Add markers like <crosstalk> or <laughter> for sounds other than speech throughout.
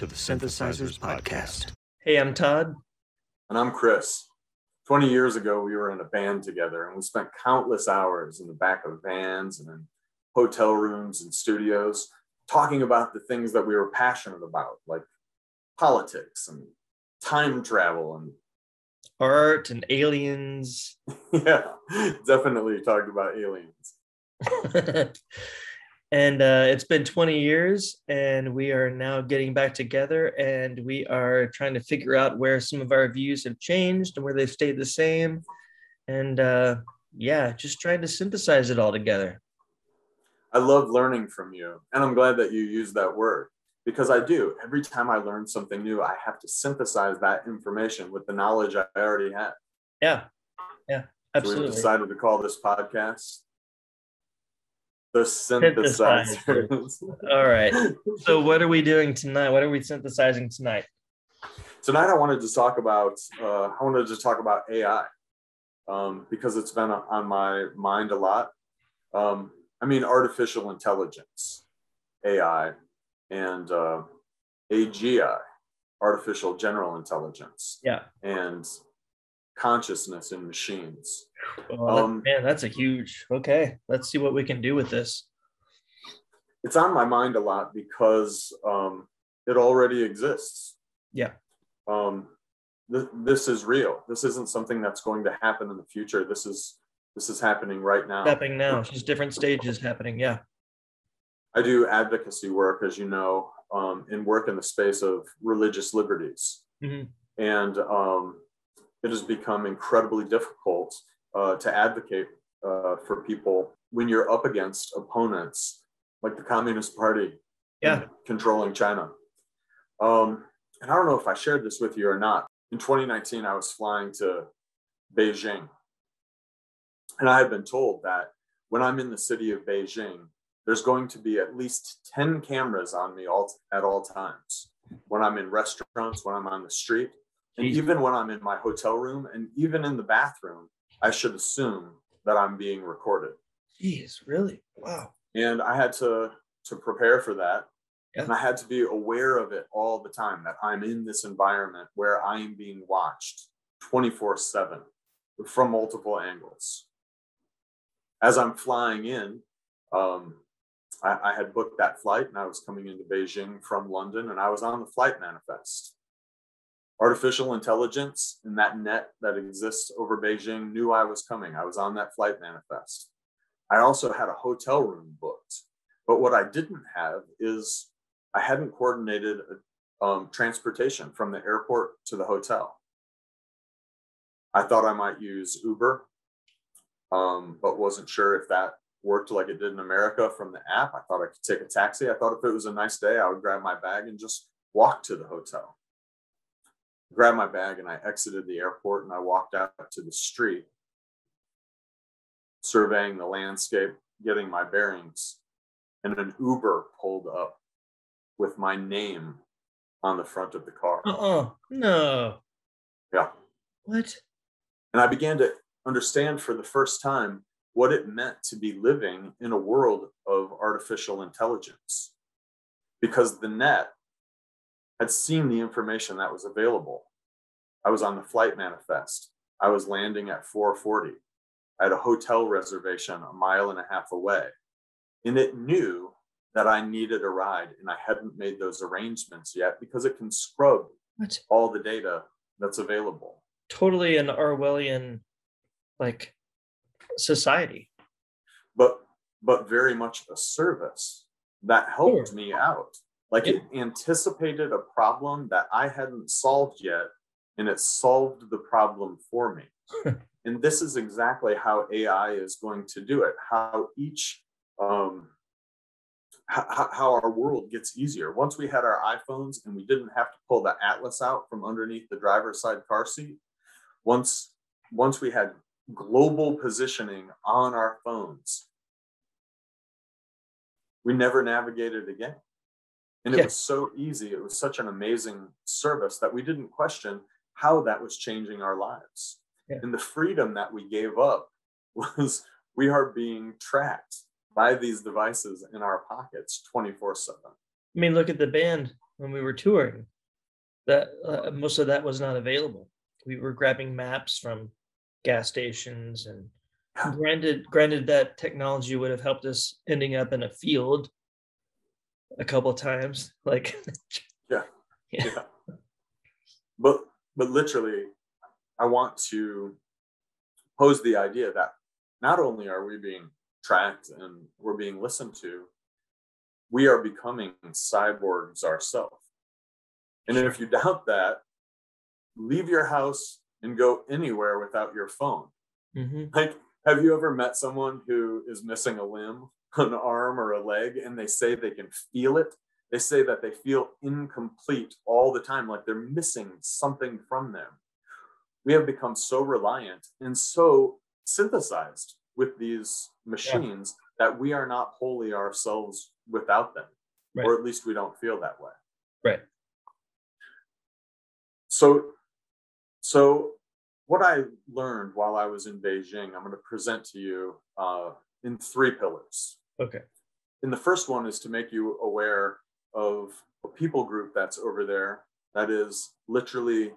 Welcome to the Synthesizers Podcast. Hey, I'm Todd. And I'm Chris. 20 years ago, we were in a band together and we spent countless hours in the back of vans and in hotel rooms and studios talking about the things that we were passionate about, like politics and time travel and art and aliens. <laughs> yeah, definitely talked about aliens. <laughs> and uh, it's been 20 years, and we are now getting back together, and we are trying to figure out where some of our views have changed and where they've stayed the same. And uh, yeah, just trying to synthesize it all together. I love learning from you, and I'm glad that you use that word because I do. Every time I learn something new, I have to synthesize that information with the knowledge I already have Yeah. Yeah. Absolutely. So we decided to call this podcast the synthesizers. All right. <laughs> So what are we doing tonight? What are we synthesizing tonight? Tonight I wanted to talk about uh, I wanted to talk about AI um, because it's been on my mind a lot. Um, I mean artificial intelligence, AI, and uh, AGI, artificial general intelligence. Yeah. And consciousness in machines. Well, um, man, that's a huge. Okay, let's see what we can do with this. It's on my mind a lot because um, it already exists. Yeah. Um, th- this is real. This isn't something that's going to happen in the future. This is this is happening right now. Happening now. Just different stages happening. Yeah. I do advocacy work, as you know, um, and work in the space of religious liberties. Mm-hmm. And um, it has become incredibly difficult uh, to advocate uh, for people when you're up against opponents like the Communist Party yeah. controlling China. Um, and I don't know if I shared this with you or not. In 2019, I was flying to Beijing. And I had been told that when I'm in the city of Beijing, there's going to be at least 10 cameras on me all, at all times. When I'm in restaurants, when I'm on the street, and even when I'm in my hotel room and even in the bathroom, I should assume that I'm being recorded. Jeez, really? Wow. And I had to to prepare for that. Yeah. And I had to be aware of it all the time that I'm in this environment where I am being watched 24 7 from multiple angles. As I'm flying in, um, I, I had booked that flight and I was coming into Beijing from London and I was on the flight manifest artificial intelligence and that net that exists over Beijing knew I was coming. I was on that flight manifest. I also had a hotel room booked. But what I didn't have is I hadn't coordinated um, transportation from the airport to the hotel. I thought I might use Uber, um, but wasn't sure if that worked like it did in America from the app. I thought I could take a taxi. I thought if it was a nice day, I would grab my bag and just walk to the hotel grabbed my bag and I exited the airport and I walked out to the street, surveying the landscape, getting my bearings. And an Uber pulled up with my name on the front of the car. Uh-uh. No. Yeah. What? And I began to understand for the first time what it meant to be living in a world of artificial intelligence. Because the net had seen the information that was available. I was on the flight manifest. I was landing at 440. I had a hotel reservation a mile and a half away. And it knew that I needed a ride and I hadn't made those arrangements yet because it can scrub what? all the data that's available. Totally an Orwellian like society. But but very much a service that helped sure. me out. Like it anticipated a problem that I hadn't solved yet, and it solved the problem for me. <laughs> and this is exactly how AI is going to do it. How each um, how, how our world gets easier. Once we had our iPhones and we didn't have to pull the atlas out from underneath the driver's side car seat. Once once we had global positioning on our phones, we never navigated again. And it yeah. was so easy. It was such an amazing service that we didn't question how that was changing our lives. Yeah. And the freedom that we gave up <laughs> was we are being tracked by these devices in our pockets 24 7. I mean, look at the band. when we were touring. That uh, most of that was not available. We were grabbing maps from gas stations and granted granted that technology would have helped us ending up in a field a couple times <laughs> like yeah. <laughs> yeah. yeah. But but literally, I want to pose the idea that not only are we being tracked and we're being listened to, we are becoming cyborgs ourselves. And if you doubt that, leave your house and go anywhere without your phone. hmm Like, have you ever met someone who is missing a limb, an arm, or a leg, and they say they can feel it? They say that they feel incomplete all the time, like they're missing something from them. We have become so reliant and so synthesized with these machines that we are not wholly ourselves without them, Right. or at least we don't feel that way. Right. So, so what I learned while I was in Beijing, I'm going to present to you uh, in three pillars. Okay. And the first one is to make you aware of a people group that's over there that is literally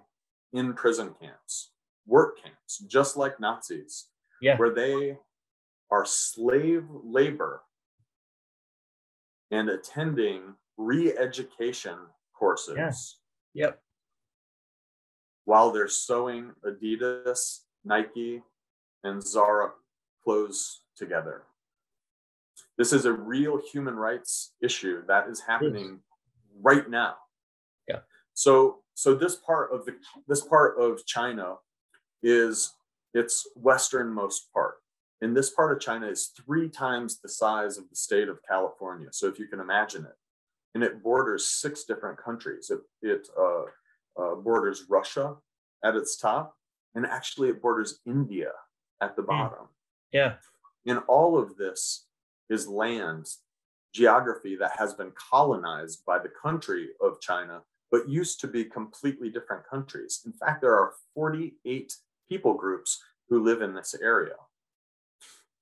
in prison camps, work camps, just like Nazis, Yeah. where they are slave labor and attending re-education courses Yeah. Yep. while they're sewing Adidas, Nike, and Zara clothes together. This is a real human rights issue that is happening right now. Yeah. So so this part of the this part of China is its westernmost part. And this part of China is three times the size of the state of California. So if you can imagine it, and it borders six different countries. It, it uh, uh, borders Russia at its top, and actually it borders India at the bottom. Yeah. And all of this is land geography that has been colonized by the country of China, but used to be completely different countries. In fact, there are 48 people groups who live in this area.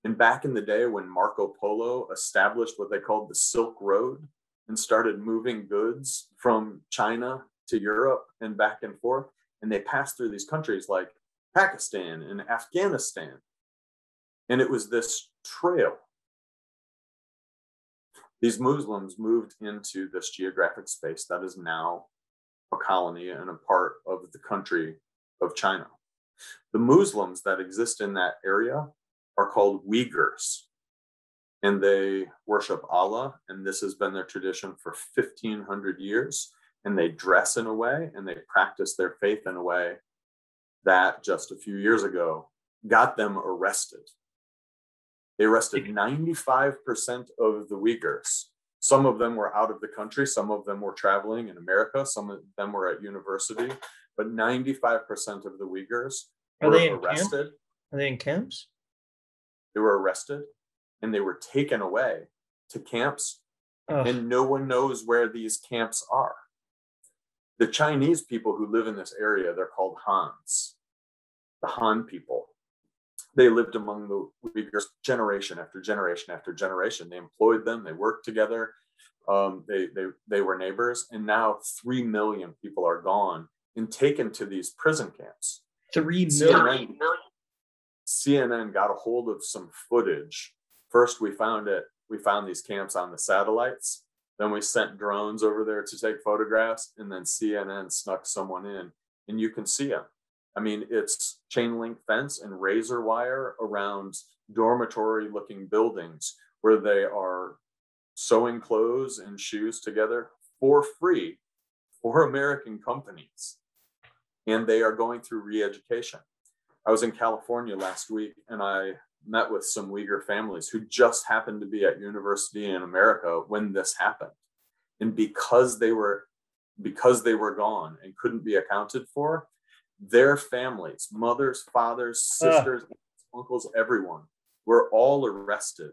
And back in the day when Marco Polo established what they called the Silk Road and started moving goods from China to Europe and back and forth, and they passed through these countries like Pakistan and Afghanistan. And it was this trail. These Muslims moved into this geographic space that is now a colony and a part of the country of China. The Muslims that exist in that area are called Uyghurs, and they worship Allah, and this has been their tradition for 1500 years. And they dress in a way and they practice their faith in a way that just a few years ago got them arrested. They arrested 95% of the Uyghurs. Some of them were out of the country, some of them were traveling in America, some of them were at university, but 95% of the Uyghurs Are were they in camp? arrested. Are they in camps? They were arrested and they were taken away to camps, Oh, and no one knows where these camps are. The Chinese people who live in this area, they're called Hans, the Han people. They lived among the Uyghurs generation after generation after generation. They employed them, they worked together, um, they, they, they were neighbors, and now 3 million people are gone and taken to these prison camps. three CNN. CNN got a hold of some footage. First, we found it. We found these camps on the satellites. Then we sent drones over there to take photographs, and then CNN snuck someone in, and you can see them. I mean, it's chain link fence and razor wire around dormitory looking buildings where they are sewing clothes and shoes together for free for American companies. And they are going through re education. I was in California last week and I met with some Uyghur families who just happened to be at university in America when this happened. And because they were because they were gone and couldn't be accounted for, their families, mothers, fathers, sisters, uncles, everyone were all arrested.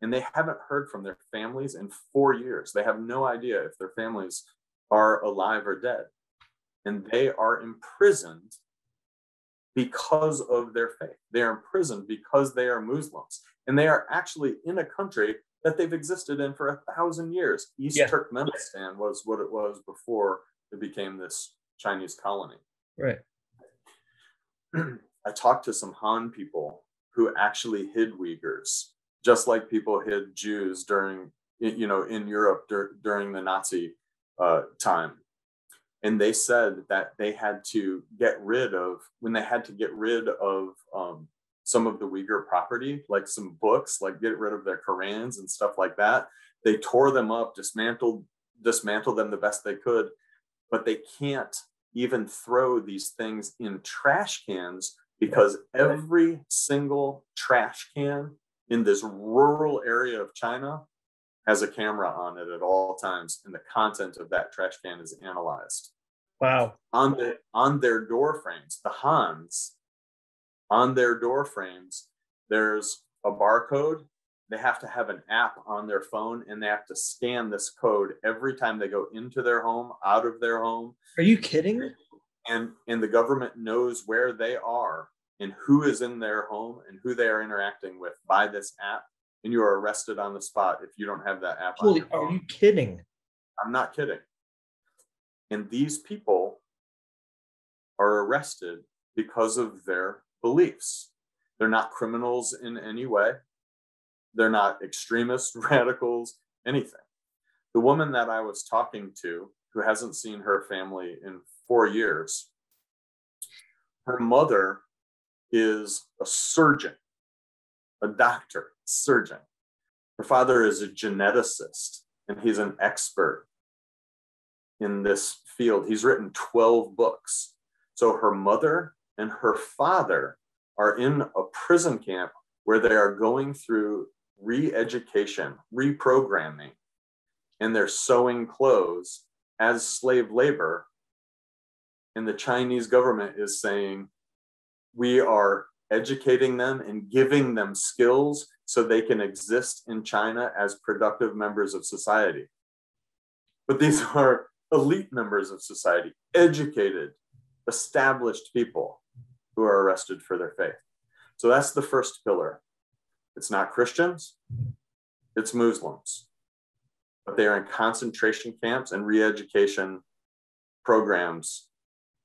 And they haven't heard from their families in four years. They have no idea if their families are alive or dead. And they are imprisoned because of their faith. They are imprisoned because they are Muslims. And they are actually in a country that they've existed in for a thousand years. East Yeah. Turkmenistan was what it was before it became this Chinese colony. Right. <clears throat> I talked to some Han people who actually hid Uyghurs, just like people hid Jews during, you know, in Europe dur- during the Nazi uh, time. And they said that they had to get rid of, when they had to get rid of um, some of the Uyghur property, like some books, like get rid of their Korans and stuff like that, they tore them up, dismantled, dismantled them the best they could, but they can't even throw these things in trash cans because every single trash can in this rural area of China has a camera on it at all times, and the content of that trash can is analyzed. Wow. On the on their door frames, the Hans, on their door frames, there's a barcode. They have to have an app on their phone, and they have to scan this code every time they go into their home, out of their home, Are you kidding? and and the government knows where they are and who is in their home and who they are interacting with by this app and you are arrested on the spot if you don't have that app on Holy, are phone. you kidding? i'm not kidding and these people are arrested because of their beliefs they're not criminals in any way they're not extremists <laughs> radicals anything the woman that i was talking to who hasn't seen her family in four years her mother is a surgeon, a doctor, surgeon. Her father is a geneticist, and he's an expert in this field. He's written 12 books. So her mother and her father are in a prison camp where they are going through re education, reprogramming, and they're sewing clothes as slave labor and the Chinese government is saying we are educating them and giving them skills so they can exist in China as productive members of society. But these <laughs> are elite members of society, educated, established people who are arrested for their faith. So that's the first pillar. It's not Christians, it's Muslims. But they are in concentration camps and re education programs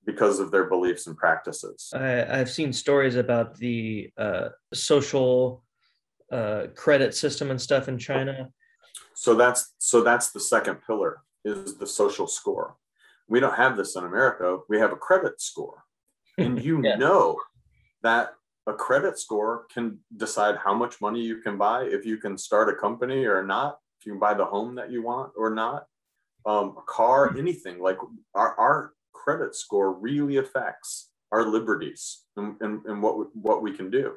because of their beliefs and practices. I, I've seen stories about the uh, social uh, credit system and stuff in China. So that's so that's the second pillar is the social score. We don't have this in America. We have a credit score. And <laughs> you Yeah. know that a credit score can decide how much money you can buy, if you can start a company or not, if you can buy the home that you want or not, um, a car, anything. Like our, our credit score really affects our liberties and, and, and what, we, what we can do.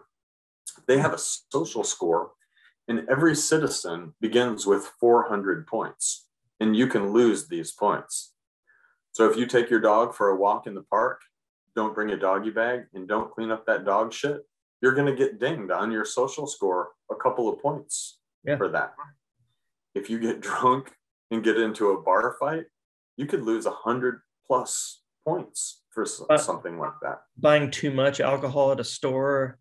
They have a social score, and every citizen begins with 400 points, and you can lose these points. So if you take your dog for a walk in the park, don't bring a doggy bag, and don't clean up that dog shit, you're going to get dinged on your social score a couple of points Yeah. for that. If you get <laughs> drunk and get into a bar fight, you could lose 100 plus points for Uh, something like that. Buying too much alcohol at a store,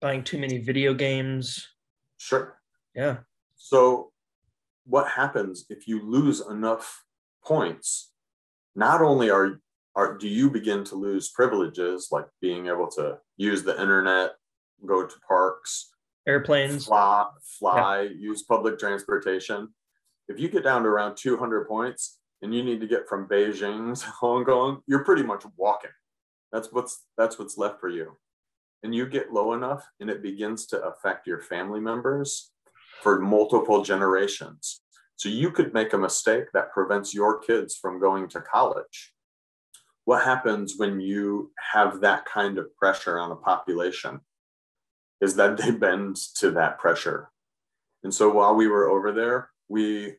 buying too many video games. Sure. Yeah. So, what happens if you lose enough points? Not only are, are do you begin to lose privileges like being able to use the internet, go to parks, Airplanes. fly, fly, use public transportation. If you get down to around 200 points and you need to get from Beijing to <laughs> Hong Kong, you're pretty much walking. That's what's that's what's left for you. And you get low enough and it begins to affect your family members for multiple generations. So you could make a mistake that prevents your kids from going to college. What happens when you have that kind of pressure on a population? is that they bend to that pressure. And so while we were over there, we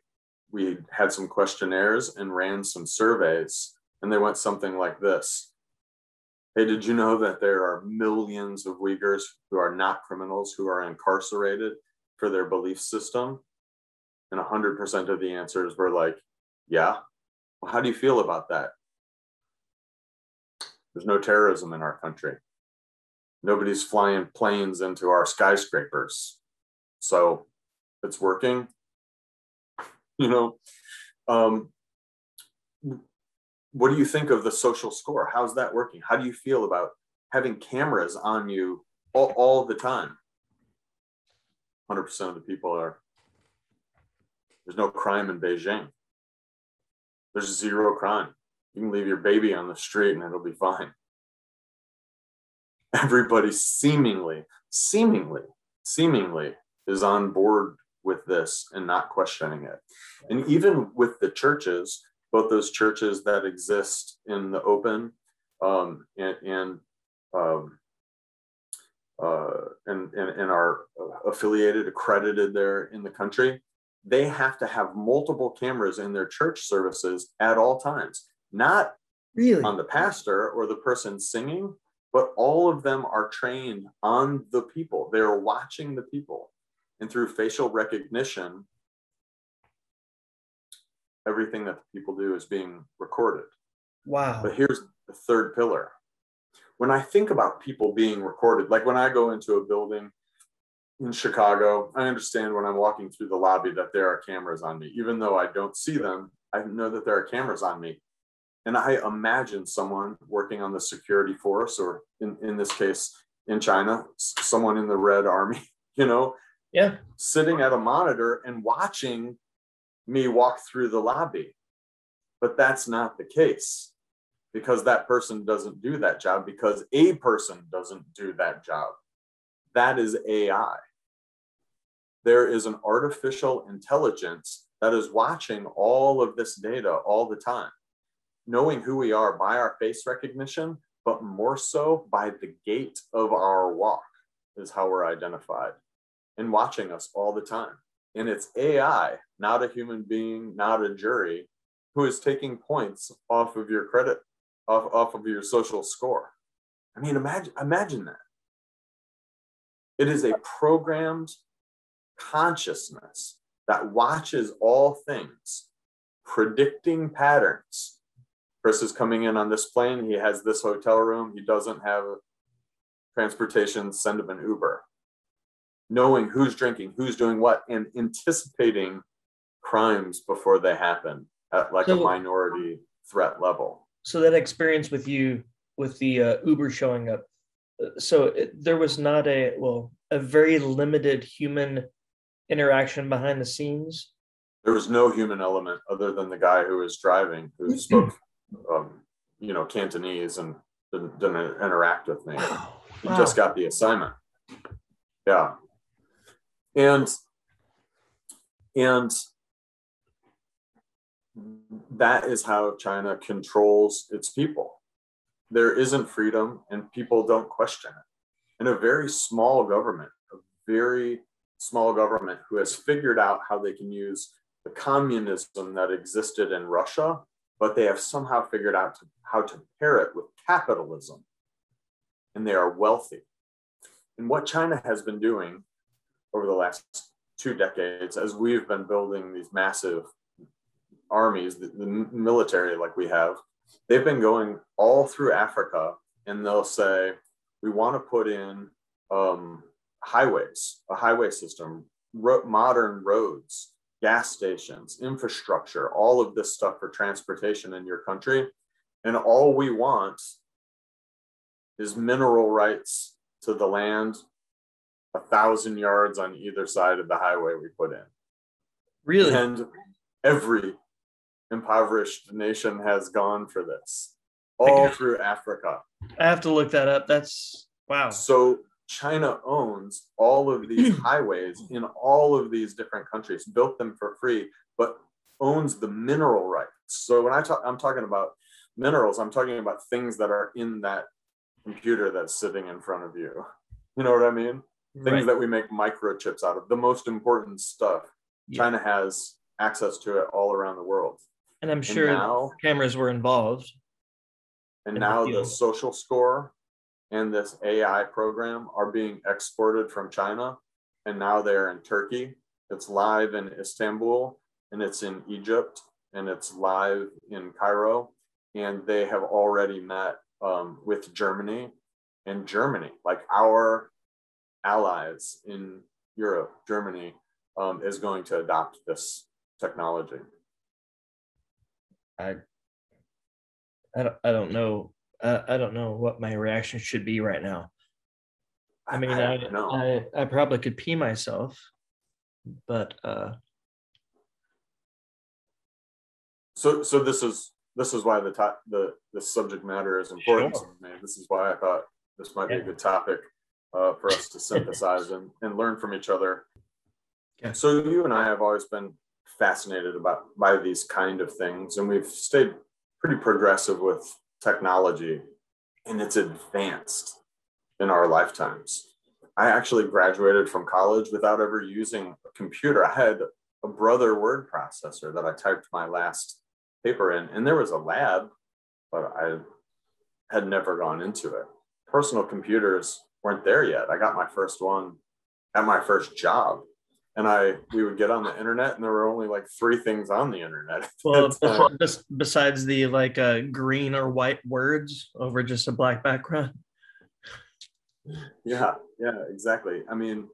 we had some questionnaires and ran some surveys, and they went something like this. Hey, did you know that there are millions of Uyghurs who are not criminals who are incarcerated for their belief system? And 100% of the answers were like, yeah. Well, how do you feel about that? There's no terrorism in our country nobody's flying planes into our skyscrapers. So it's working. <laughs> You know, um, what do you think of the social score? How's that working? How do you feel about having cameras on you all, all the time? 100% of the people are, there's no crime in Beijing. There's zero crime. You can leave your baby on the street and it'll be fine. <laughs> Everybody seemingly, seemingly, seemingly is on board with this and not questioning it. And even with the churches, both those churches that exist in the open um, and, and um, uh, and, and, and are affiliated, accredited there in the country, they have to have multiple cameras in their church services at all times, not Really? on the pastor or the person singing, but all of them are trained on the people. They're watching the people. And through facial recognition, everything that the people do is being recorded. Wow. But here's the third pillar. When I think about people being recorded, like when I go into a building in Chicago, I understand when I'm walking through the lobby that there are cameras on me. Even though I don't see them, I know that there are cameras on me. And I imagine someone working on the security force, or in, in this case, in China, someone in the Red Army, <laughs> you know, yeah. sitting at a monitor and watching me walk through the lobby. But that's not the case because that person doesn't do that job because a person doesn't do that job. That is AI. There is an artificial intelligence that is watching all of this data all the time, knowing who we are by our face recognition, but more so by the gait of our walk is how we're identified and watching us all the time. And it's AI, not a human being, not a jury, who is taking points off of your credit, off, off of your social score. I mean, imagine, imagine that. It is a programmed consciousness that watches all things, predicting patterns. Chris is coming in on this plane. He has this hotel room. He doesn't have transportation. Send him an Uber knowing who's drinking, who's doing what, and anticipating crimes before they happen at like so, a minority threat level. So that experience with you with the uh, Uber showing up, uh, so it, there was not a well a very limited human interaction behind the scenes. There was no human element other than the guy who was driving, who <clears throat> spoke, um, you know, Cantonese and didn't, didn't interact with me. Wow. He just got the assignment. Yeah, and and that is how China controls its people. There isn't freedom, and people don't question it. And a very small government, a very small government who has figured out how they can use the communism that existed in Russia, but they have somehow figured out to, how to pair it with capitalism. And they are wealthy. And what China has been doing over the last two decades as we've been building these massive armies, the, the military like we have, they've been going all through Africa and they'll say, we want to put in um, highways, a highway system, ro- modern roads, gas stations, infrastructure, all of this stuff for transportation in your country. And all we want is mineral rights to the land a thousand yards on either side of the highway we put in. Really? And every impoverished nation has gone for this, all through Africa. I have to look that up. That's wow. So China owns all of these <clears throat> highways in all of these different countries, built them for free, but owns the mineral rights. So when I talk, I'm talking about minerals, I'm talking about things that are in that computer that's sitting in front of you. You know what I mean? things right. that we make microchips out of, the most important stuff. Yeah. China has access to it all around the world. And I'm sure and now, cameras were involved. And now the, the social score and this AI program are being exported from China. And now they're in Turkey. It's live in Istanbul and it's in Egypt and it's live in Cairo. And they have already met um, with Germany and Germany, like our allies in Europe, Germany, um, is going to adopt this technology. I I don't I don't know I, I don't know what my reaction should be right now. I mean I don't know. I, I probably could pee myself, but uh so so this is this is why the top the the subject matter is important Sure. to me. This is why I thought this might be a good topic uh, for us to synthesize and, and learn from each other. Yeah. So you and I have always been fascinated about by these kind of things, and we've stayed pretty progressive with technology, and it's advanced in our lifetimes. I actually graduated from college without ever using a computer. I had a brother word processor that I typed my last paper in, and there was a lab, but I had never gone into it. Personal computers weren't there yet. I got my first one at my first job, and I we would get on the internet, and there were only like three things on the internet. well besides the like uh green or white words over just a black background. yeah yeah exactly i mean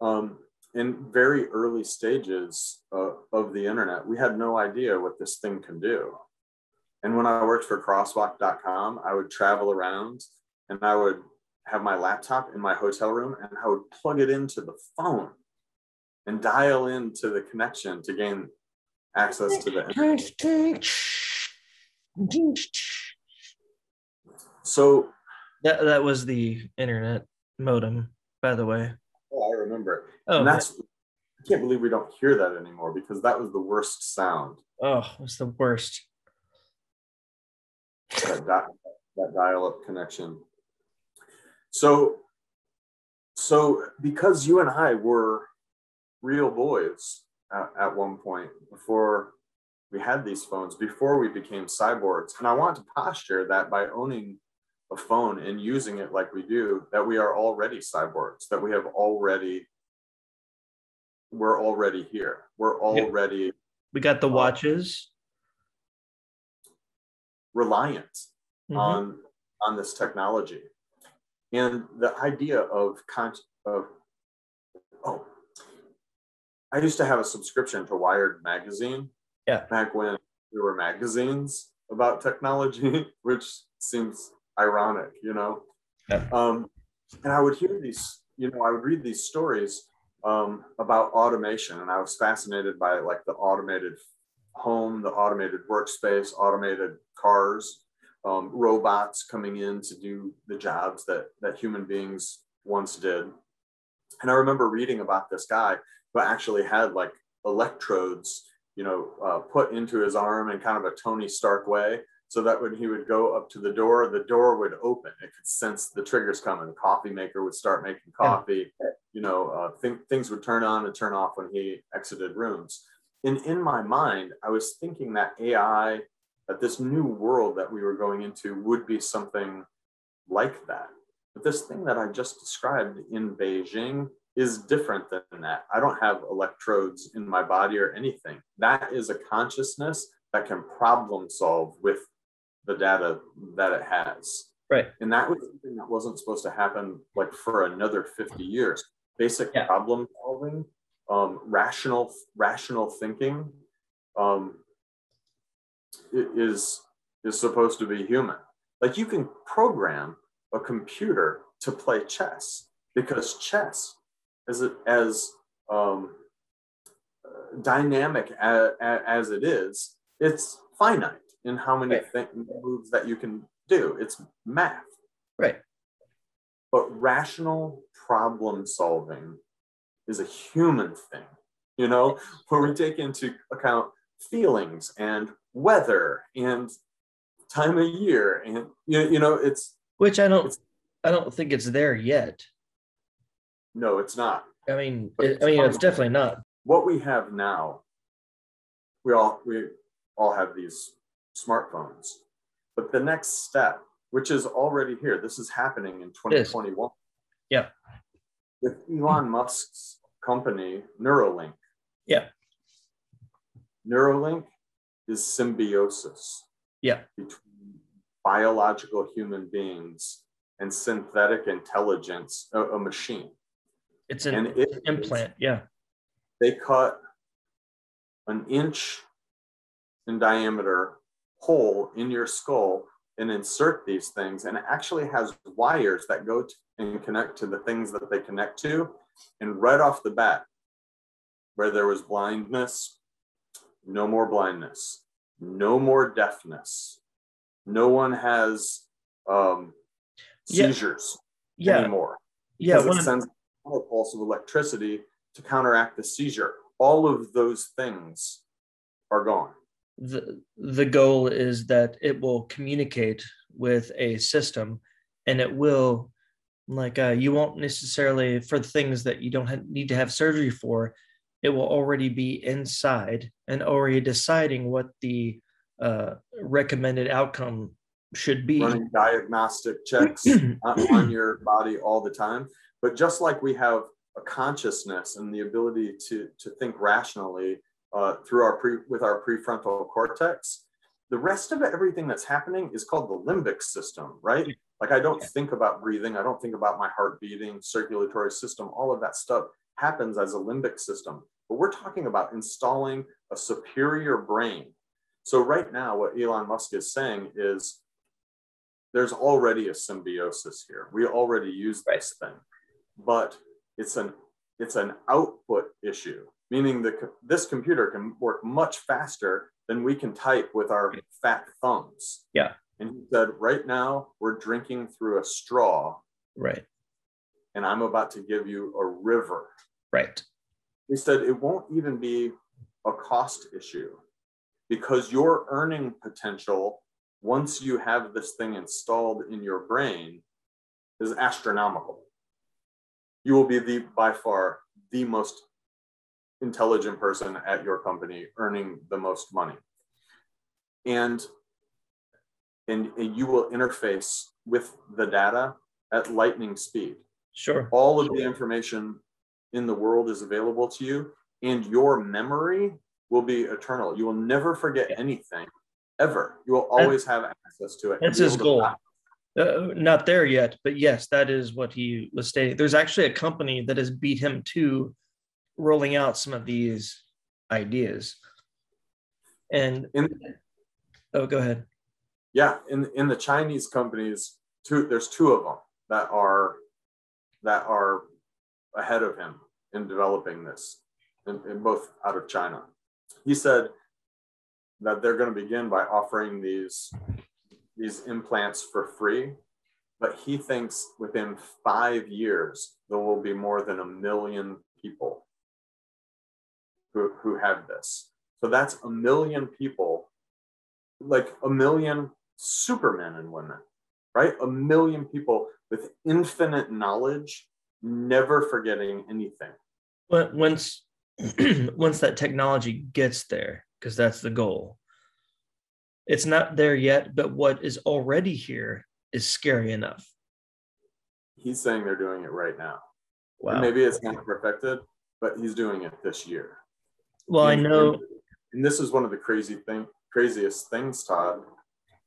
um, in very early stages uh, of the internet we had no idea what this thing can do and when i worked for crosswalk.com i would travel around and i would have my laptop in my hotel room and i would plug it into the phone and dial into the connection to gain access to the internet so That that was the internet modem, by the way. oh, i remember Oh, and that's i can't believe we don't hear that anymore because that was the worst sound oh, it's the worst. that, di- that dial-up connection. So, so because you and I were real boys at, at one point before we had these phones, before we became cyborgs, and I want to posture that by owning a phone and using it like we do, that we are already cyborgs, that we have already, we're already here. We're already We got the Oh. watches. reliant Mhm. on on this technology and the idea of con of i used to have a subscription to wired magazine Yeah. back when there were magazines about technology <laughs> which seems ironic you know Yeah. um, and i would hear these you know i would read these stories um, about automation and i was fascinated by like the automated home the automated workspace automated cars um, robots coming in to do the jobs that that human beings once did. And I remember reading about this guy who actually had like electrodes, you know, uh, put into his arm in kind of a Tony Stark way, so that when he would go up to the door, the door would open. It could sense the triggers coming. The coffee maker would start making coffee. You know, uh, th- things would turn on and turn off when he exited rooms. And in my mind, I was thinking that AI that this new world that we were going into would be something like that. But this thing that I just described in Beijing is different than that. I don't have electrodes in my body or anything. That is a consciousness that can problem solve with the data that it has. Right. And that was something that wasn't supposed to happen like for another 50 years. Basic Yeah. problem solving, um, rational, rational thinking, um, is is supposed to be human. Like you can program a computer to play chess because chess, as it, as um, dynamic as, as it is, it's finite in how many Right. moves that you can do. It's math. Right. But rational problem solving is a human thing, you know, where we take into account feelings and weather and time of year and you, you know it's Which I don't I don't think it's there yet. No it's not I mean, it, it's I mean, it's definitely not. what we have now we all we all have these smartphones but the next step which is already here this is happening in 2021 Yeah. with elon musk's company neuralink Yeah. neuralink is symbiosis Yeah. between biological human beings and synthetic intelligence a, a machine It's an it implant. Yeah. they cut an inch in diameter hole in your skull and insert these things and it actually has wires that go to and connect to the things that they connect to and right off the bat where there was blindness no more blindness no more deafness no one has um, seizures Yeah. anymore Yeah. One of, sends pulse of electricity to counteract the seizure. All of those things are gone. The, the goal is that it will communicate with a system and it will like uh, you won't necessarily for things that you don't have, need to have surgery for it will already be inside and already deciding what the uh, recommended outcome should be. Running diagnostic checks <clears throat> on your body all the time. But just like we have a consciousness and the ability to, to think rationally uh, through our pre, with our prefrontal cortex, the rest of everything that's happening is called the limbic system, right? Like I don't think about breathing, I don't think about my heart beating, circulatory system, all of that stuff happens as a limbic system. But we're talking about installing a superior brain. So right now, what Elon Musk is saying is there's already a symbiosis here. We already use this thing, but it's an it's an output issue, meaning that this computer can work much faster than we can type with our fat thumbs. Yeah. And he said, right now we're drinking through a straw, right and I'm about to give you a river. right He said it won't even be a cost issue because your earning potential, once you have this thing installed in your brain, is astronomical. You will be the by far the most intelligent person at your company earning the most money. And, and, and you will interface with the data at lightning speed. Sure. All of the information in the world is available to you and your memory will be eternal. You will never forget anything ever. You will always have access to it That's his goal. Uh, not there yet, but yes, that is what he was stating. There's actually a company that has beat him to rolling out some of these ideas. And in, oh, go ahead. yeah in in the chinese companies two there's two of them that are that are ahead of him in developing this in, in both out of china he said that they're going to begin by offering these these implants for free but he thinks within five years there will be more than a million people who, who have this so that's a million people like a million supermen and women right a million people with infinite knowledge never forgetting anything But once <clears throat> once that technology gets there, because that's the goal. It's not there yet, but what is already here is scary enough. he's saying they're doing it right now Wow. And maybe it's not perfected but he's doing it this year well, I know. and, and this is one of the crazy thing craziest things todd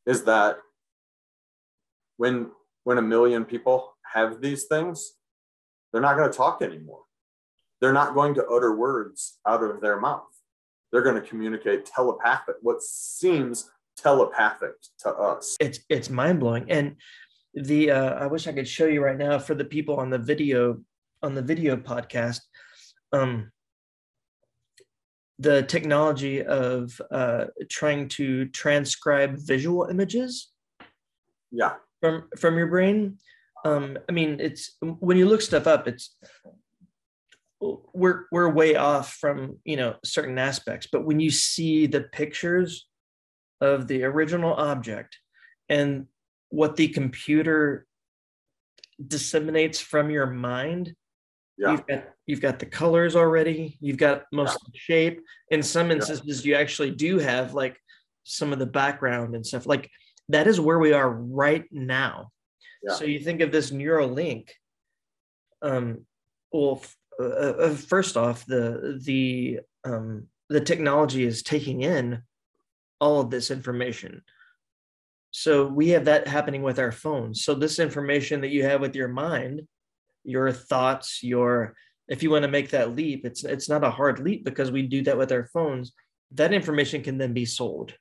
is that when when a million people have these things they're not going to talk anymore they're not going to utter words out of their mouth they're going to communicate telepathic what seems telepathic to us it's it's mind blowing. And the uh, I wish I could show you right now for the people on the video on the video podcast. Um, the technology of uh, trying to transcribe visual images yeah from from your brain. Um, I mean, it's when you look stuff up, it's we're we're way off from you know certain aspects, but when you see the pictures of the original object and what the computer disseminates from your mind, yeah you've got you've got the colors already, you've got most of the shape. In some instances, you actually do have like some of the background and stuff. Like that is where we are right now. Yeah. So you think of this Neuralink. Um, well, f- uh, uh, first off, the the um, the technology is taking in all of this information. So we have that happening with our phones. So this information that you have with your mind, your thoughts, your if you want to make that leap, it's it's not a hard leap because we do that with our phones. That information can then be sold.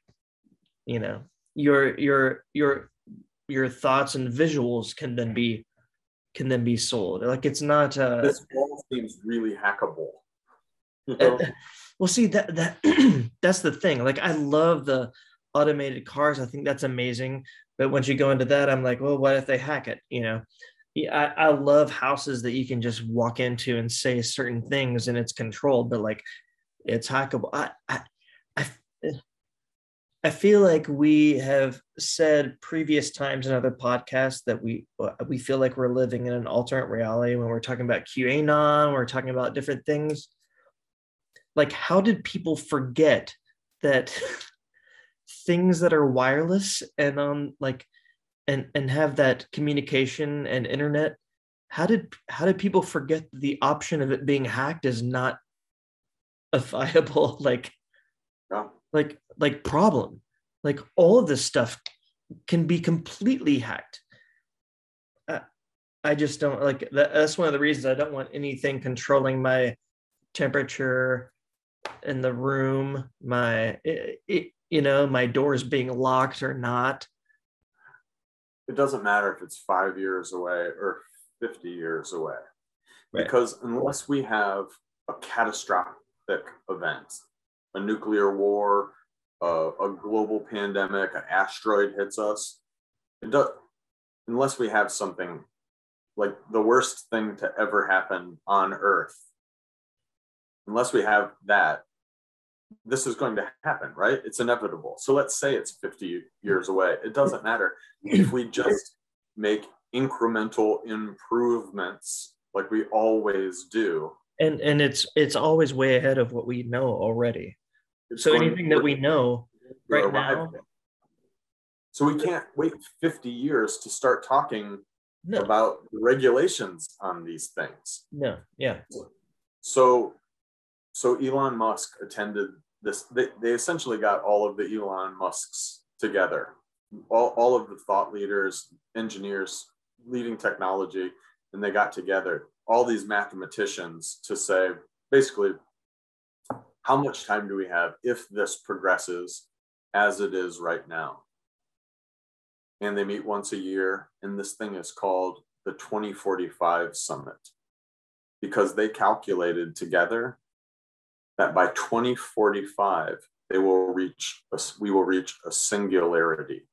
You know, your your your your thoughts and visuals can then be can then be sold. Like it's not uh this all seems really hackable. Uh, well see that that <clears throat> that's the thing. Like I love the automated cars. I think that's amazing. But once you go into that, I'm like, well, what if they hack it? You know, yeah, I, I love houses that you can just walk into and say certain things and it's controlled, but like it's hackable. I, I, I, I feel like we have said previous times in other podcasts that we we feel like we're living in an alternate reality when we're talking about QAnon, we're talking about different things. Like, how did people forget that <laughs> things that are wireless and on like and and have that communication and internet how did how did people forget the option of it being hacked is not a viable <laughs> like Yeah. like like problem like all of this stuff can be completely hacked I, I just don't like that, that's one of the reasons i don't want anything controlling my temperature in the room my it, it, you know my doors being locked or not it doesn't matter if it's five years away or 50 years away. Right. Because unless we have a catastrophic event, a nuclear war, uh, a global pandemic, an asteroid hits us, it does, unless we have something like the worst thing to ever happen on Earth, unless we have that, this is going to happen, right? It's inevitable. So let's say it's 50 years away. It doesn't matter if we just make incremental improvements like we always do. and and it's it's always way ahead of what we know already it's so anything that we know right now-. So we can't wait 50 years to start talking no about regulations on these things. no yeah So so Elon Musk attended this. They, they essentially got all of the Elon Musks together, all, all of the thought leaders, engineers, leading technology, and they got together, all these mathematicians to say, basically, how much time do we have if this progresses as it is right now? And they meet once a year, and this thing is called the 2045 Summit because they calculated together that by 2045 they will reach a, we will reach a singularity.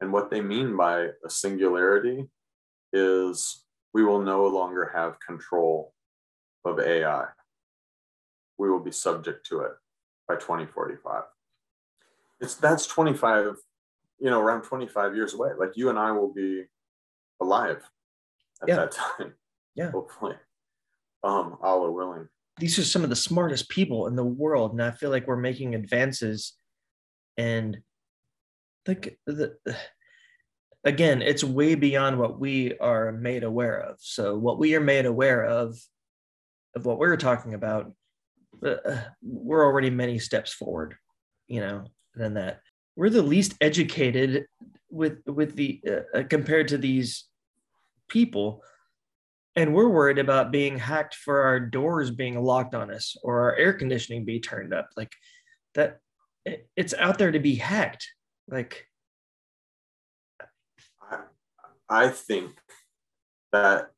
And what they mean by a singularity is we will no longer have control of ai we will be subject to it by 2045 it's that's 25 you know around 25 years away. Like you and i will be alive at Yeah. that <laughs> time Yeah. hopefully. Um allah willing these are some of the smartest people in the world and i feel like we're making advances. And like the again it's way beyond what we are made aware of. So what we are made aware of of what we're talking about uh, we're already many steps forward you know than that. We're the least educated with with the uh, compared to these people and we're worried about being hacked for our doors being locked on us or our air conditioning be turned up. Like that it- it's out there to be hacked. Like I, I think that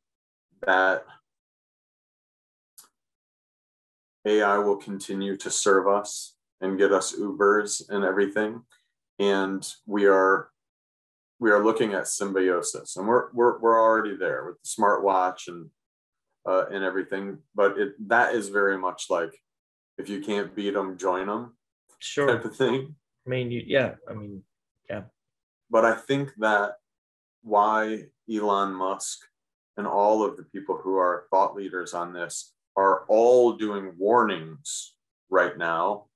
that AI will continue to serve us and get us Ubers and everything, and we are we are looking at symbiosis, and we're we're we're already there with the smartwatch and uh, and everything. But it that is very much like if you can't beat them, join them sure type of thing. i mean you, yeah i mean yeah. but I think that why Elon Musk and all of the people who are thought leaders on this are all doing warnings right now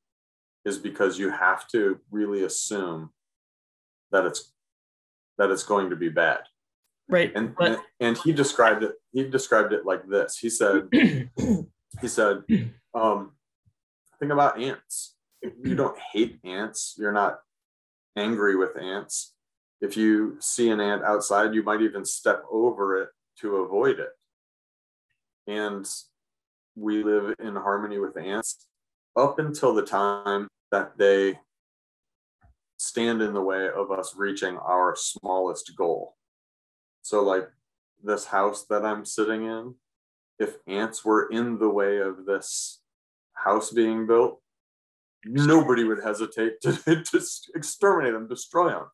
is because you have to really assume that it's that it's going to be bad. right And but and he described it he described it like this. He said <clears throat> he said um think about ants. If you <clears throat> don't hate ants, you're not angry with ants. If you see an ant outside, you might even step over it to avoid it. And we live in harmony with ants up until the time that they stand in the way of us reaching our smallest goal. So, like this house that I'm sitting in, if ants were in the way of this house being built, nobody would hesitate to, <laughs> to exterminate them, destroy them.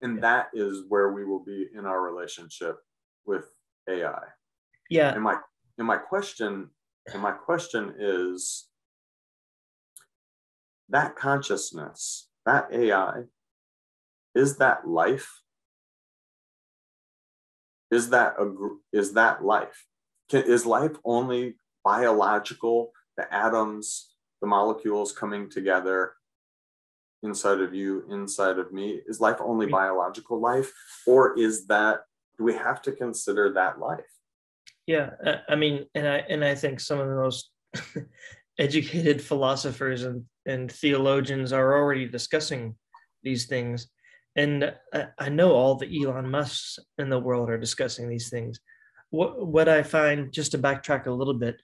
And that is where we will be in our relationship with AI. Yeah. And my and my question and my question is that consciousness, that AI, is that life? Is that a is that life? Can, is life only biological? The atoms, the molecules coming together inside of you, inside of me. Is life only biological life, or is that? Do we have to consider that life? Yeah, I mean, and I and I think some of the most <laughs> educated philosophers and, and theologians are already discussing these things. And I, I know all the Elon Musks in the world are discussing these things. What, what I find, just to backtrack a little bit,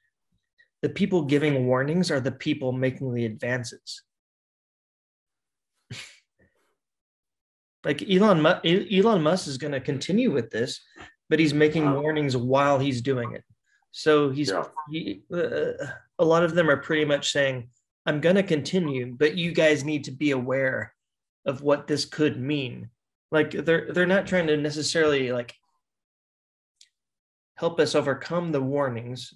the people giving warnings are the people making the advances. <laughs> like Elon, Elon Musk is going to continue with this, but he's making warnings while he's doing it. So he's yeah. he, uh, a lot of them are pretty much saying, "I'm going to continue, but you guys need to be aware of what this could mean." Like they're they're not trying to necessarily like help us overcome the warnings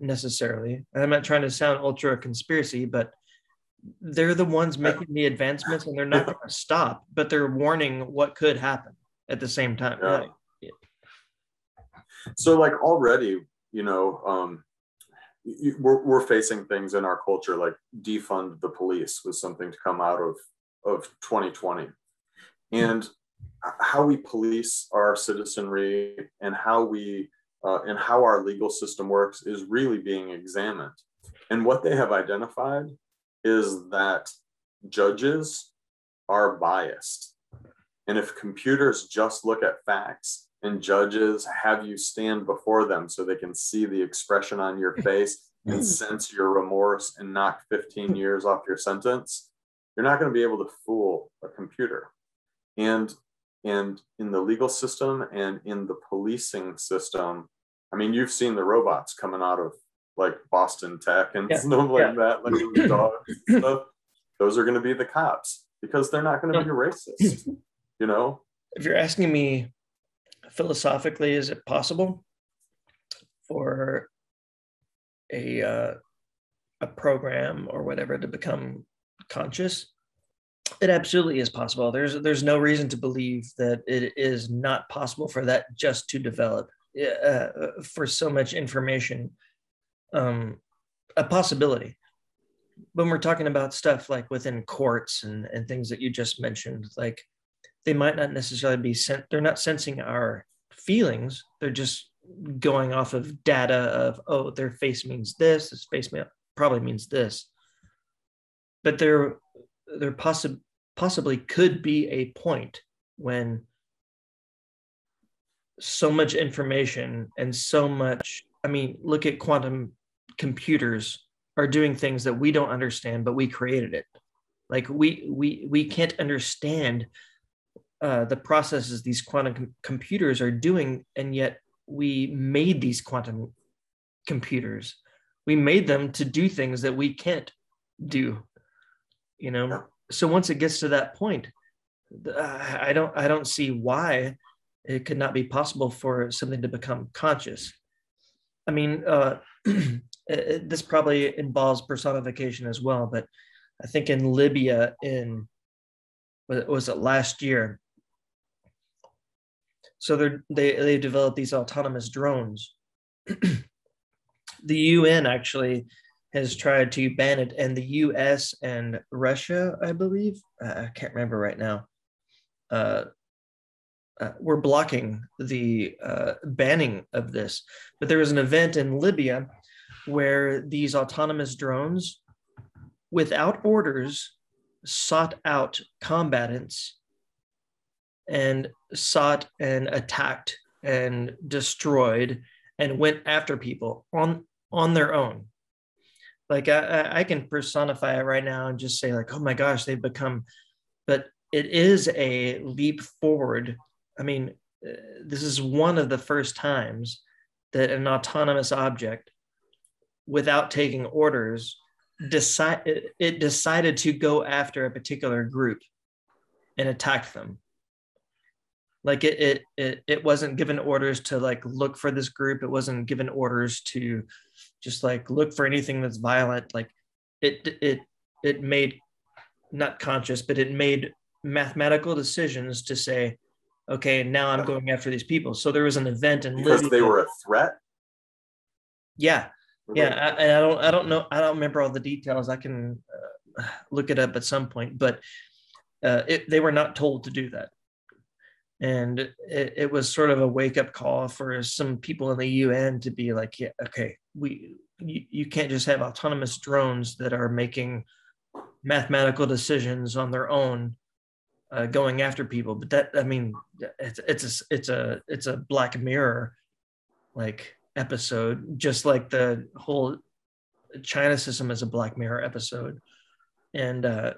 necessarily. And I'm not trying to sound ultra conspiracy, but they're the ones making the advancements and they're not going to stop, but they're warning what could happen at the same time. Yeah. yeah. So, like already, you know, um, we're, we're facing things in our culture like defund the police was something to come out of, of 2020. And how we police our citizenry and how we uh, and how our legal system works is really being examined. And what they have identified is that judges are biased. And if computers just look at facts and judges have you stand before them so they can see the expression on your <laughs> face and mm. sense your remorse and knock 15 years off your sentence, you're not going to be able to fool a computer. And and in the legal system and in the policing system, I mean, you've seen the robots coming out of like Boston Tech and yeah. stuff like yeah. that, like dogs <laughs> stuff. Those are going to be the cops because they're not going to be racist. You know. If you're asking me philosophically, is it possible for a uh, a program or whatever to become conscious? It absolutely is possible. There's there's no reason to believe that it is not possible for that just to develop uh, for so much information. Um, a possibility. When we're talking about stuff like within courts and, and things that you just mentioned, like they might not necessarily be sent, they're not sensing our feelings. They're just going off of data of, oh, their face means this, this face probably means this. But there, there possi- possibly could be a point when so much information and so much, I mean, look at quantum computers are doing things that we don't understand, but we created it. Like we we we can't understand uh, the processes these quantum com- computers are doing, and yet we made these quantum computers. We made them to do things that we can't do. You know, so once it gets to that point, uh, I don't I don't see why it could not be possible for something to become conscious. I mean, uh, <clears throat> this probably involves personification as well, but I think in Libya in was it last year so they're, they they developed these autonomous drones. <clears throat> the UN actually has tried to ban it, and the U.S. and Russia, I believe, I can't remember right now, uh, uh, were blocking the uh, banning of this. But there was an event in Libya where these autonomous drones, without orders, sought out combatants and sought and attacked and destroyed and went after people on on their own. Like I, I can personify it right now and just say like oh my gosh they've become but it is a leap forward. I mean uh, this is one of the first times that an autonomous object without taking orders decide it decided to go after a particular group and attack them like it, it it it wasn't given orders to like look for this group. It wasn't given orders to just like look for anything that's violent. Like it it it made not conscious but it made mathematical decisions to say okay now i'm going after these people. So there was an event in because Libya- they were a threat. yeah. Were yeah I, and i don't i don't know i don't remember all the details. I can uh, look it up at some point but uh, it, they were not told to do that and it, it was sort of a wake-up call for some people in the un to be like yeah okay we you, you can't just have autonomous drones that are making mathematical decisions on their own uh, going after people. But that i mean it's it's a it's a it's a black mirror like episode just like the whole china system is a black mirror episode. And uh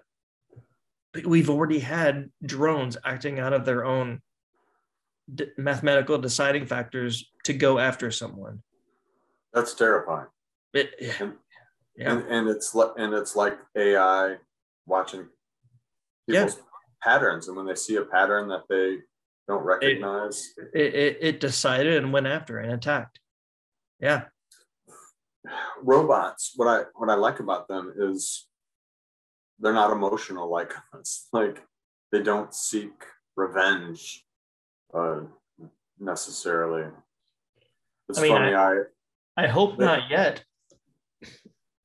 we've already had drones acting out of their own d- mathematical deciding factors to go after someone That's terrifying. it, And, yeah and, and it's li- and it's like AI watching Yeah. people's patterns, and when they see a pattern that they don't recognize, it, it, it decided and went after and attacked yeah robots. What I what I like about them is they're not emotional like us. <laughs> Like they don't seek revenge uh, necessarily. It's I mean, funny. I i hope not yet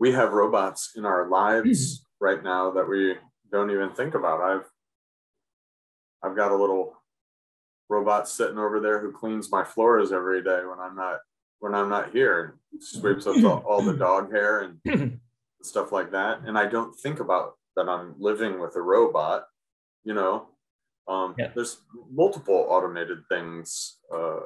we have robots in our lives <clears throat> right now that we don't even think about. I've I've got a little robot sitting over there who cleans my floors every day when I'm not when I'm not here and sweeps up all, all the dog hair and <clears throat> stuff like that. And I don't think about that I'm living with a robot, you know. Um, Yeah. There's multiple automated things uh,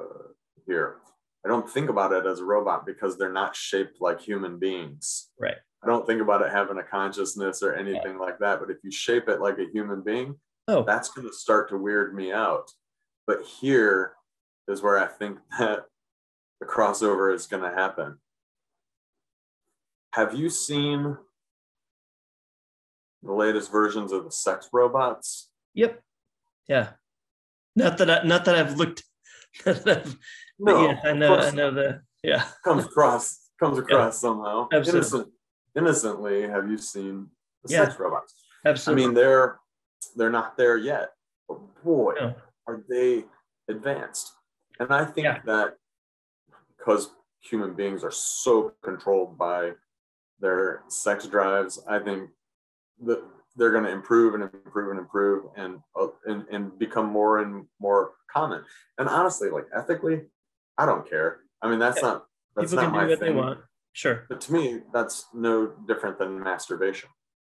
here. I don't think about it as a robot because they're not shaped like human beings. Right. I don't think about it having a consciousness or anything like that. But if you shape it like a human being, oh that's going to start to weird me out. But here is where I think <laughs> that the crossover is going to happen. Have you seen the latest versions of the sex robots? Yep. Yeah. Not that I, not that I've looked. <laughs> that I've- No, yes, I know. I know the. Yeah. comes across comes across somehow. Absolutely. Innocent, innocently, have you seen the Yeah. sex robots? Absolutely. I mean, they're they're not there yet, but boy, No. are they advanced. And I think Yeah. that because human beings are so controlled by their sex drives, I think that they're going to improve and improve and improve and, uh, and and become more and more common. And honestly, like ethically, I don't care. I mean, that's Yeah. not that's People not can do my what thing. they want. Sure, But to me, that's no different than masturbation.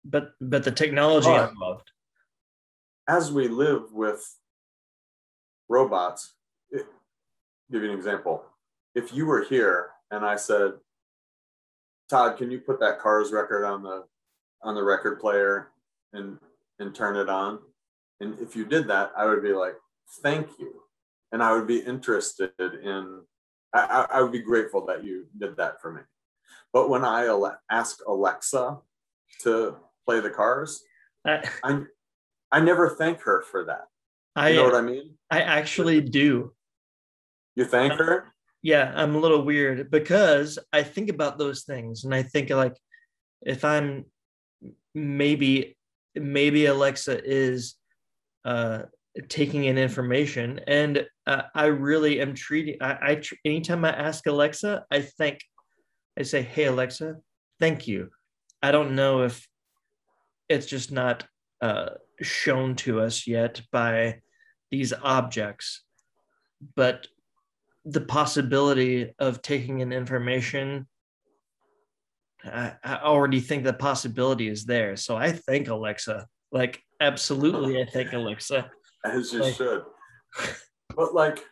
but but the technology But- involved. as we live with robots, it, give you an example. If you were here and I said, Todd, can you put that Cars record on the on the record player and and turn it on? And if you did that, I would be like, thank you. And I would be interested in, I, I- I would be grateful that you did that for me. But when I ale- ask Alexa to play the cars, I I I never thank her for that. I, You know what I mean? I actually do. You thank her? Yeah, I'm a little weird because I think about those things and I think like if I'm maybe maybe Alexa is uh taking in information. And uh, I really am treating I, I tr- anytime I ask Alexa I thank I say hey Alexa thank you. I don't know if it's just not uh shown to us yet by these objects but the possibility of taking in information I, I already think the possibility is there so i thank alexa like absolutely i thank alexa As you Like- should. But like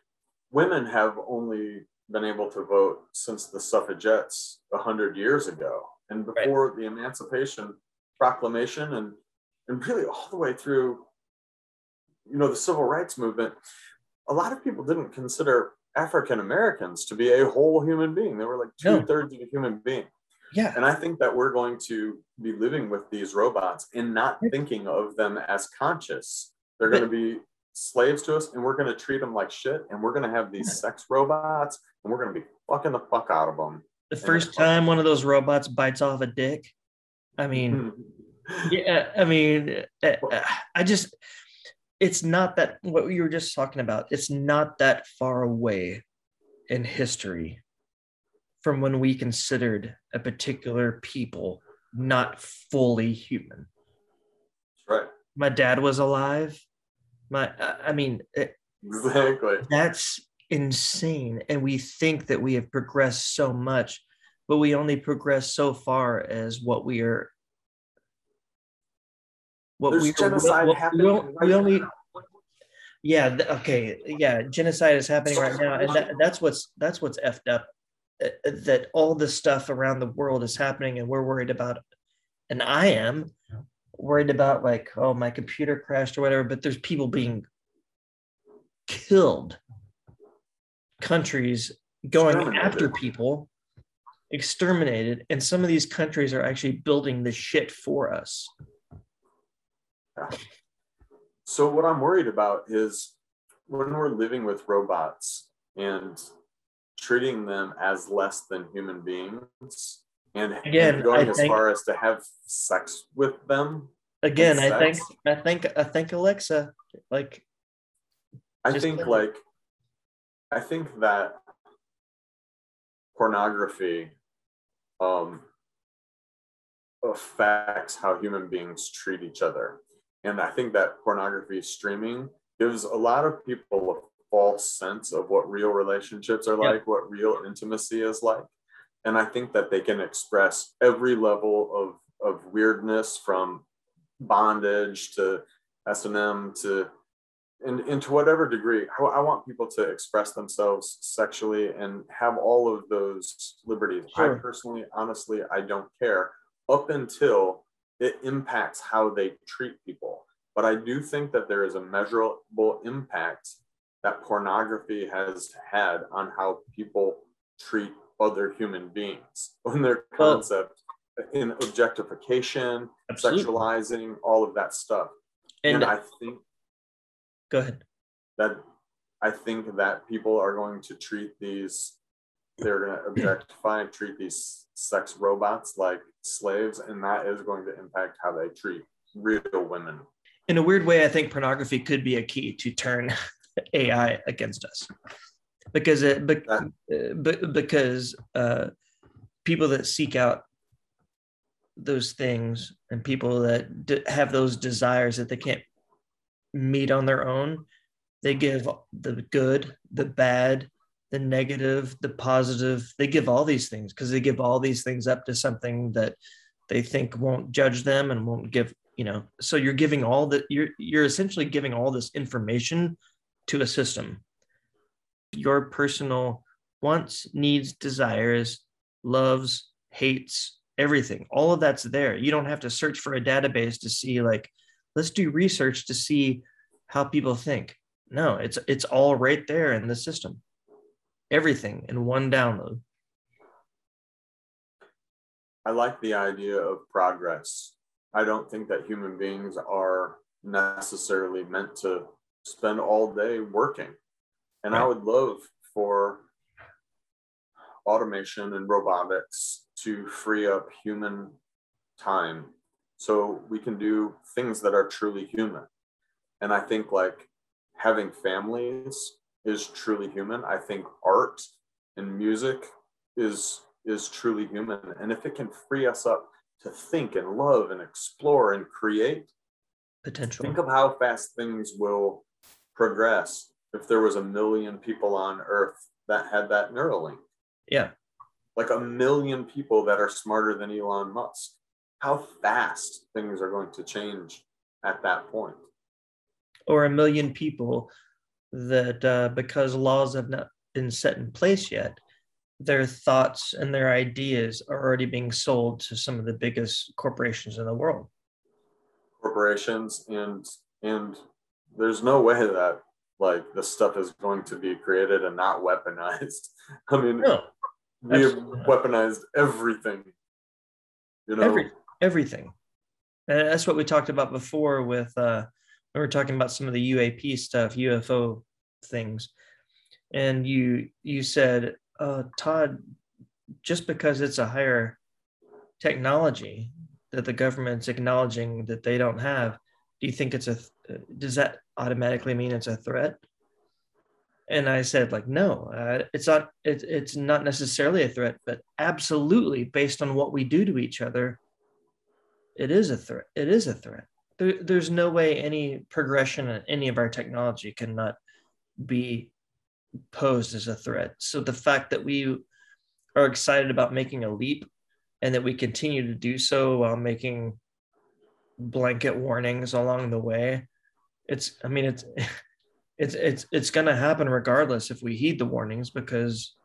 women have only been able to vote since the suffragettes a hundred years ago, and before right. the Emancipation Proclamation, and and really all the way through, you know, the Civil Rights Movement. A lot of people didn't consider African Americans to be a whole human being. They were like two thirds no. of a human being. Yeah. And I think that we're going to be living with these robots and not thinking of them as conscious. They're going to be slaves to us and we're going to treat them like shit. And we're going to have these sex robots and we're going to be fucking the fuck out of them. The first time one of those robots bites off a dick, I mean, <laughs> yeah, I mean, eh, eh, I just, it's not that what you were just talking about, it's not that far away in history from when we considered a particular people not fully human. Right. My dad was alive. My, I mean, it, exactly. That's insane. And we think that we have progressed so much, but we only progress so far as what we are. What There's we genocide what, happening. We, right we only. Yeah. Okay. Yeah. Genocide is happening right now, and that, that's what's that's what's effed up Uh, that all this stuff around the world is happening and we're worried about it. and i am worried about like oh my computer crashed or whatever but there's people being killed. Countries going after people exterminated and some of these countries are actually building the shit for us. So what i'm worried about is when we're living with robots and treating them as less than human beings and, again, going I as think, far as to have sex with them. Again, I think I think I think Alexa like I think like I think that pornography um affects how human beings treat each other. And I think that pornography streaming gives a lot of people false sense of what real relationships are like, what real intimacy is like. And I think that they can express every level of, of weirdness from bondage to S&M to and, and to whatever degree, I, I, want people to express themselves sexually and have all of those liberties. Sure. I personally, honestly, I don't care up until it impacts how they treat people. But I do think that there is a measurable impact that pornography has had on how people treat other human beings <laughs> on their concept well, in objectification, absolutely. sexualizing, all of that stuff. And, and I think go ahead. That I think that people are going to treat these they're going to <clears throat> objectify and treat these sex robots like slaves and that is going to impact how they treat real women in a weird way i think pornography could be a key to turn <laughs> AI against us. Because it be, because uh, people that seek out those things and people that d- have those desires that they can't meet on their own they give the good the bad the negative the positive they give all these things because they give all these things up to something that they think won't judge them and won't give you know. So you're giving all that you're you're essentially giving all this information to a system. Your personal wants, needs, desires, loves, hates, everything. All of that's there. You don't have to search for a database to see like let's do research to see how people think. No, it's it's all right there in the system. Everything in one download. I like the idea of progress. I don't think that human beings are necessarily meant to spend all day working. And right. I would love for automation and robotics to free up human time so we can do things that are truly human. And I think like having families is truly human. I think art and music is is truly human. And if it can free us up to think and love and explore and create, potential. Think of how fast things will progress if there was a million people on earth that had that Neuralink. Yeah. Like a million people that are smarter than Elon Musk. How fast things are going to change at that point. Or a million people that uh, because laws have not been set in place yet their thoughts and their ideas are already being sold to some of the biggest corporations in the world corporations and and there's no way that like this stuff is going to be created and not weaponized. <laughs> I mean no. we have weaponized everything you know? Every, everything. And that's what we talked about before with uh we were talking about some of the uap stuff ufo things. And you you said uh todd just because it's a higher technology that the government's acknowledging that they don't have do you think it's a does that automatically mean it's a threat? And i said like no uh, it's not it, it's not necessarily a threat but absolutely based on what we do to each other it is a threat it is a threat. There, there's no way any progression in any of our technology cannot be posed as a threat. So the fact that we are excited about making a leap and that we continue to do so while making blanket warnings along the way it's i mean it's <laughs> it's it's it's going to happen regardless if we heed the warnings because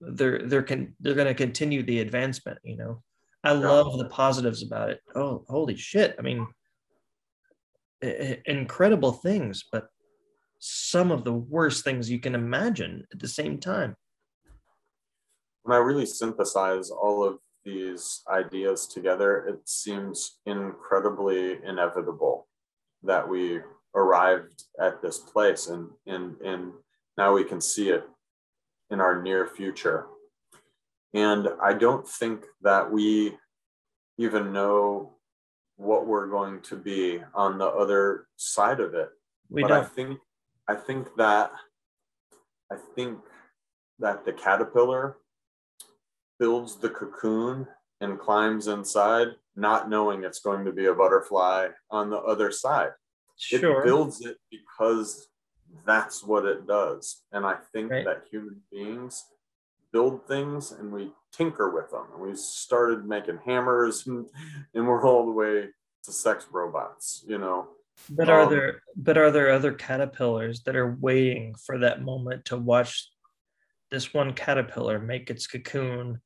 they're they're con- they're going to continue the advancement you know? I love the positives about it. Oh holy shit. I mean i- incredible things but some of the worst things you can imagine at the same time. When I really synthesize all of these ideas together, it seems incredibly inevitable that we arrived at this place and and and now we can see it in our near future. And I don't think that we even know what we're going to be on the other side of it we but don't i think I think that I think that the caterpillar builds the cocoon and climbs inside, not knowing it's going to be a butterfly on the other side. sure It builds it because that's what it does. And I think Right. that human beings build things and we tinker with them. And we started making hammers and, <laughs> and we're all the way to sex robots, you know. But are Um, there but are there other caterpillars that are waiting for that moment to watch this one caterpillar make its cocoon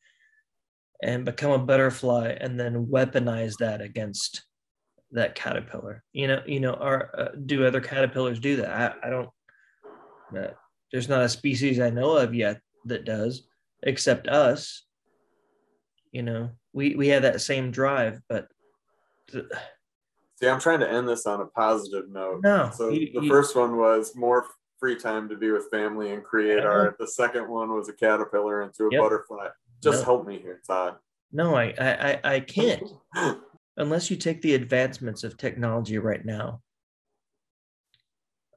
and become a butterfly and then weaponize that against that caterpillar? You know, you know, are uh, do other caterpillars do that? I, I don't. Uh, there's not a species I know of yet that does, except us. You know, we we have that same drive, but th- See, I'm trying to end this on a positive note. no. So you- the you- first one was more free time to be with family and create Yeah. art. The second one was a caterpillar into a Yep. butterfly. Just No. help me here, Todd. No, I, I, I- can't <gasps> unless you take the advancements of technology right now.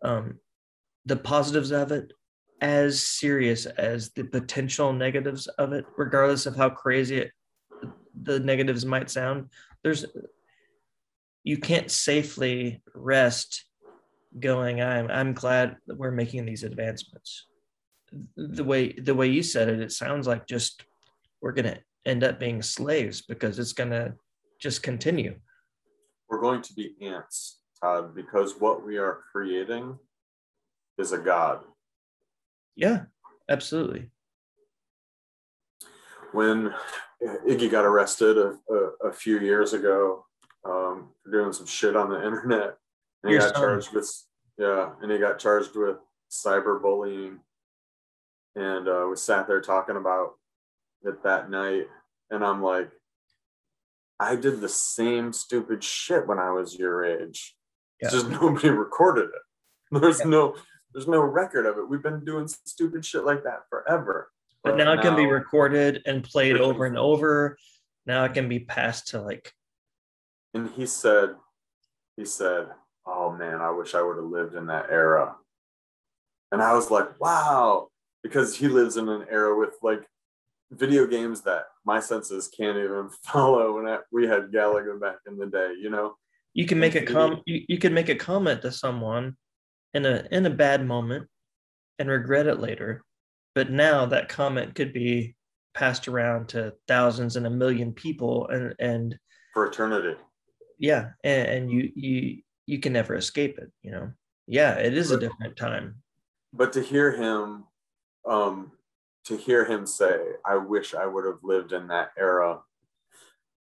Um, the positives of it as serious as the potential negatives of it, regardless of how crazy it, the negatives might sound. There's you can't safely rest going i'm i'm glad that we're making these advancements the way the way you said it it sounds like just we're going to end up being slaves because it's going to just continue We're going to be ants, Todd, because what we are creating is a god. yeah absolutely When Iggy got arrested a, a, a few years ago um, for doing some shit on the internet, and he Your got son. charged with yeah, and he got charged with cyberbullying, and uh, we sat there talking about it that night, and I'm like, I did the same stupid shit when I was your age. It's Yeah. just <laughs> nobody recorded it. There's no there's no record of it. We've been doing stupid shit like that forever. but now it can be recorded and played over and over now it can be passed to like and he said he said oh man i wish i would have lived in that era and i was like wow because he lives in an era with like video games that my senses can't even <laughs> follow when I, we had galaga back in the day you know? You can make a com you, you can make a comment to someone in a in a bad moment and regret it later. But now that comment could be passed around to thousands and a million people and and for eternity. Yeah and, and you you you can never escape it you know? Yeah it is a different time. but to hear him um, to hear him say, I wish I would have lived in that era,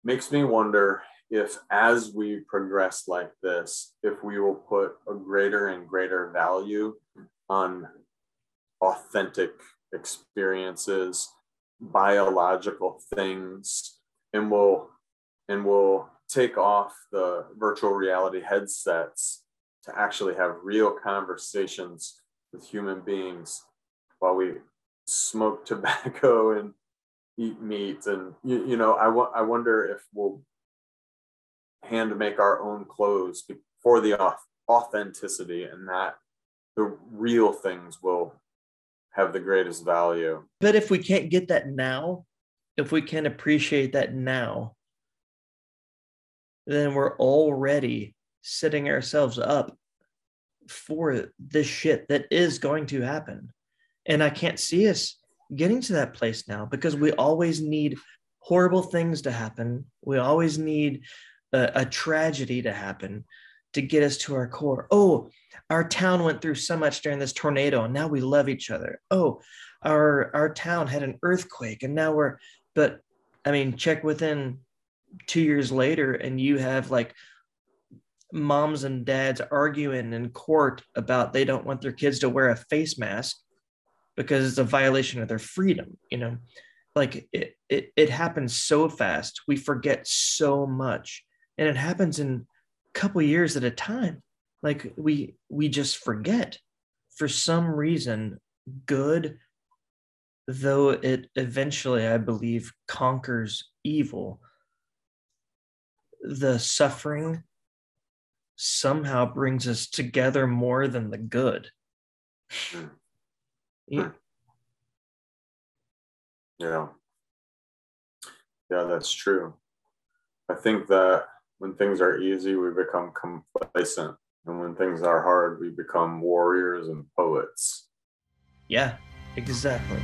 makes me wonder if, as we progress like this, if we will put a greater and greater value on authentic experiences, biological things, and we'll and we'll take off the virtual reality headsets to actually have real conversations with human beings while we smoke <laughs> tobacco and eat meat and you, you know I, w- I wonder if we'll hand make our own clothes for the authenticity and that the real things will have the greatest value but if we can't get that now if we can't appreciate that now then we're already setting ourselves up for this shit that is going to happen. And I can't see us getting to that place now because we always need horrible things to happen. We always need a, a, tragedy to happen to get us to our core. Oh, our town went through so much during this tornado and now we love each other. Oh, our our town had an earthquake and now we're but I mean check within 2 years later and you have like moms and dads arguing in court about they don't want their kids to wear a face mask because it's a violation of their freedom you know? Like it, it it happens so fast we forget so much and it happens in a couple years at a time. Like we we just forget for some reason good though it eventually i believe conquers evil the suffering somehow brings us together more than the good. Hmm. Hmm. Yeah. Yeah. Yeah, that's true. I think that when things are easy, we become complacent. And when things are hard, we become warriors and poets. Yeah, exactly.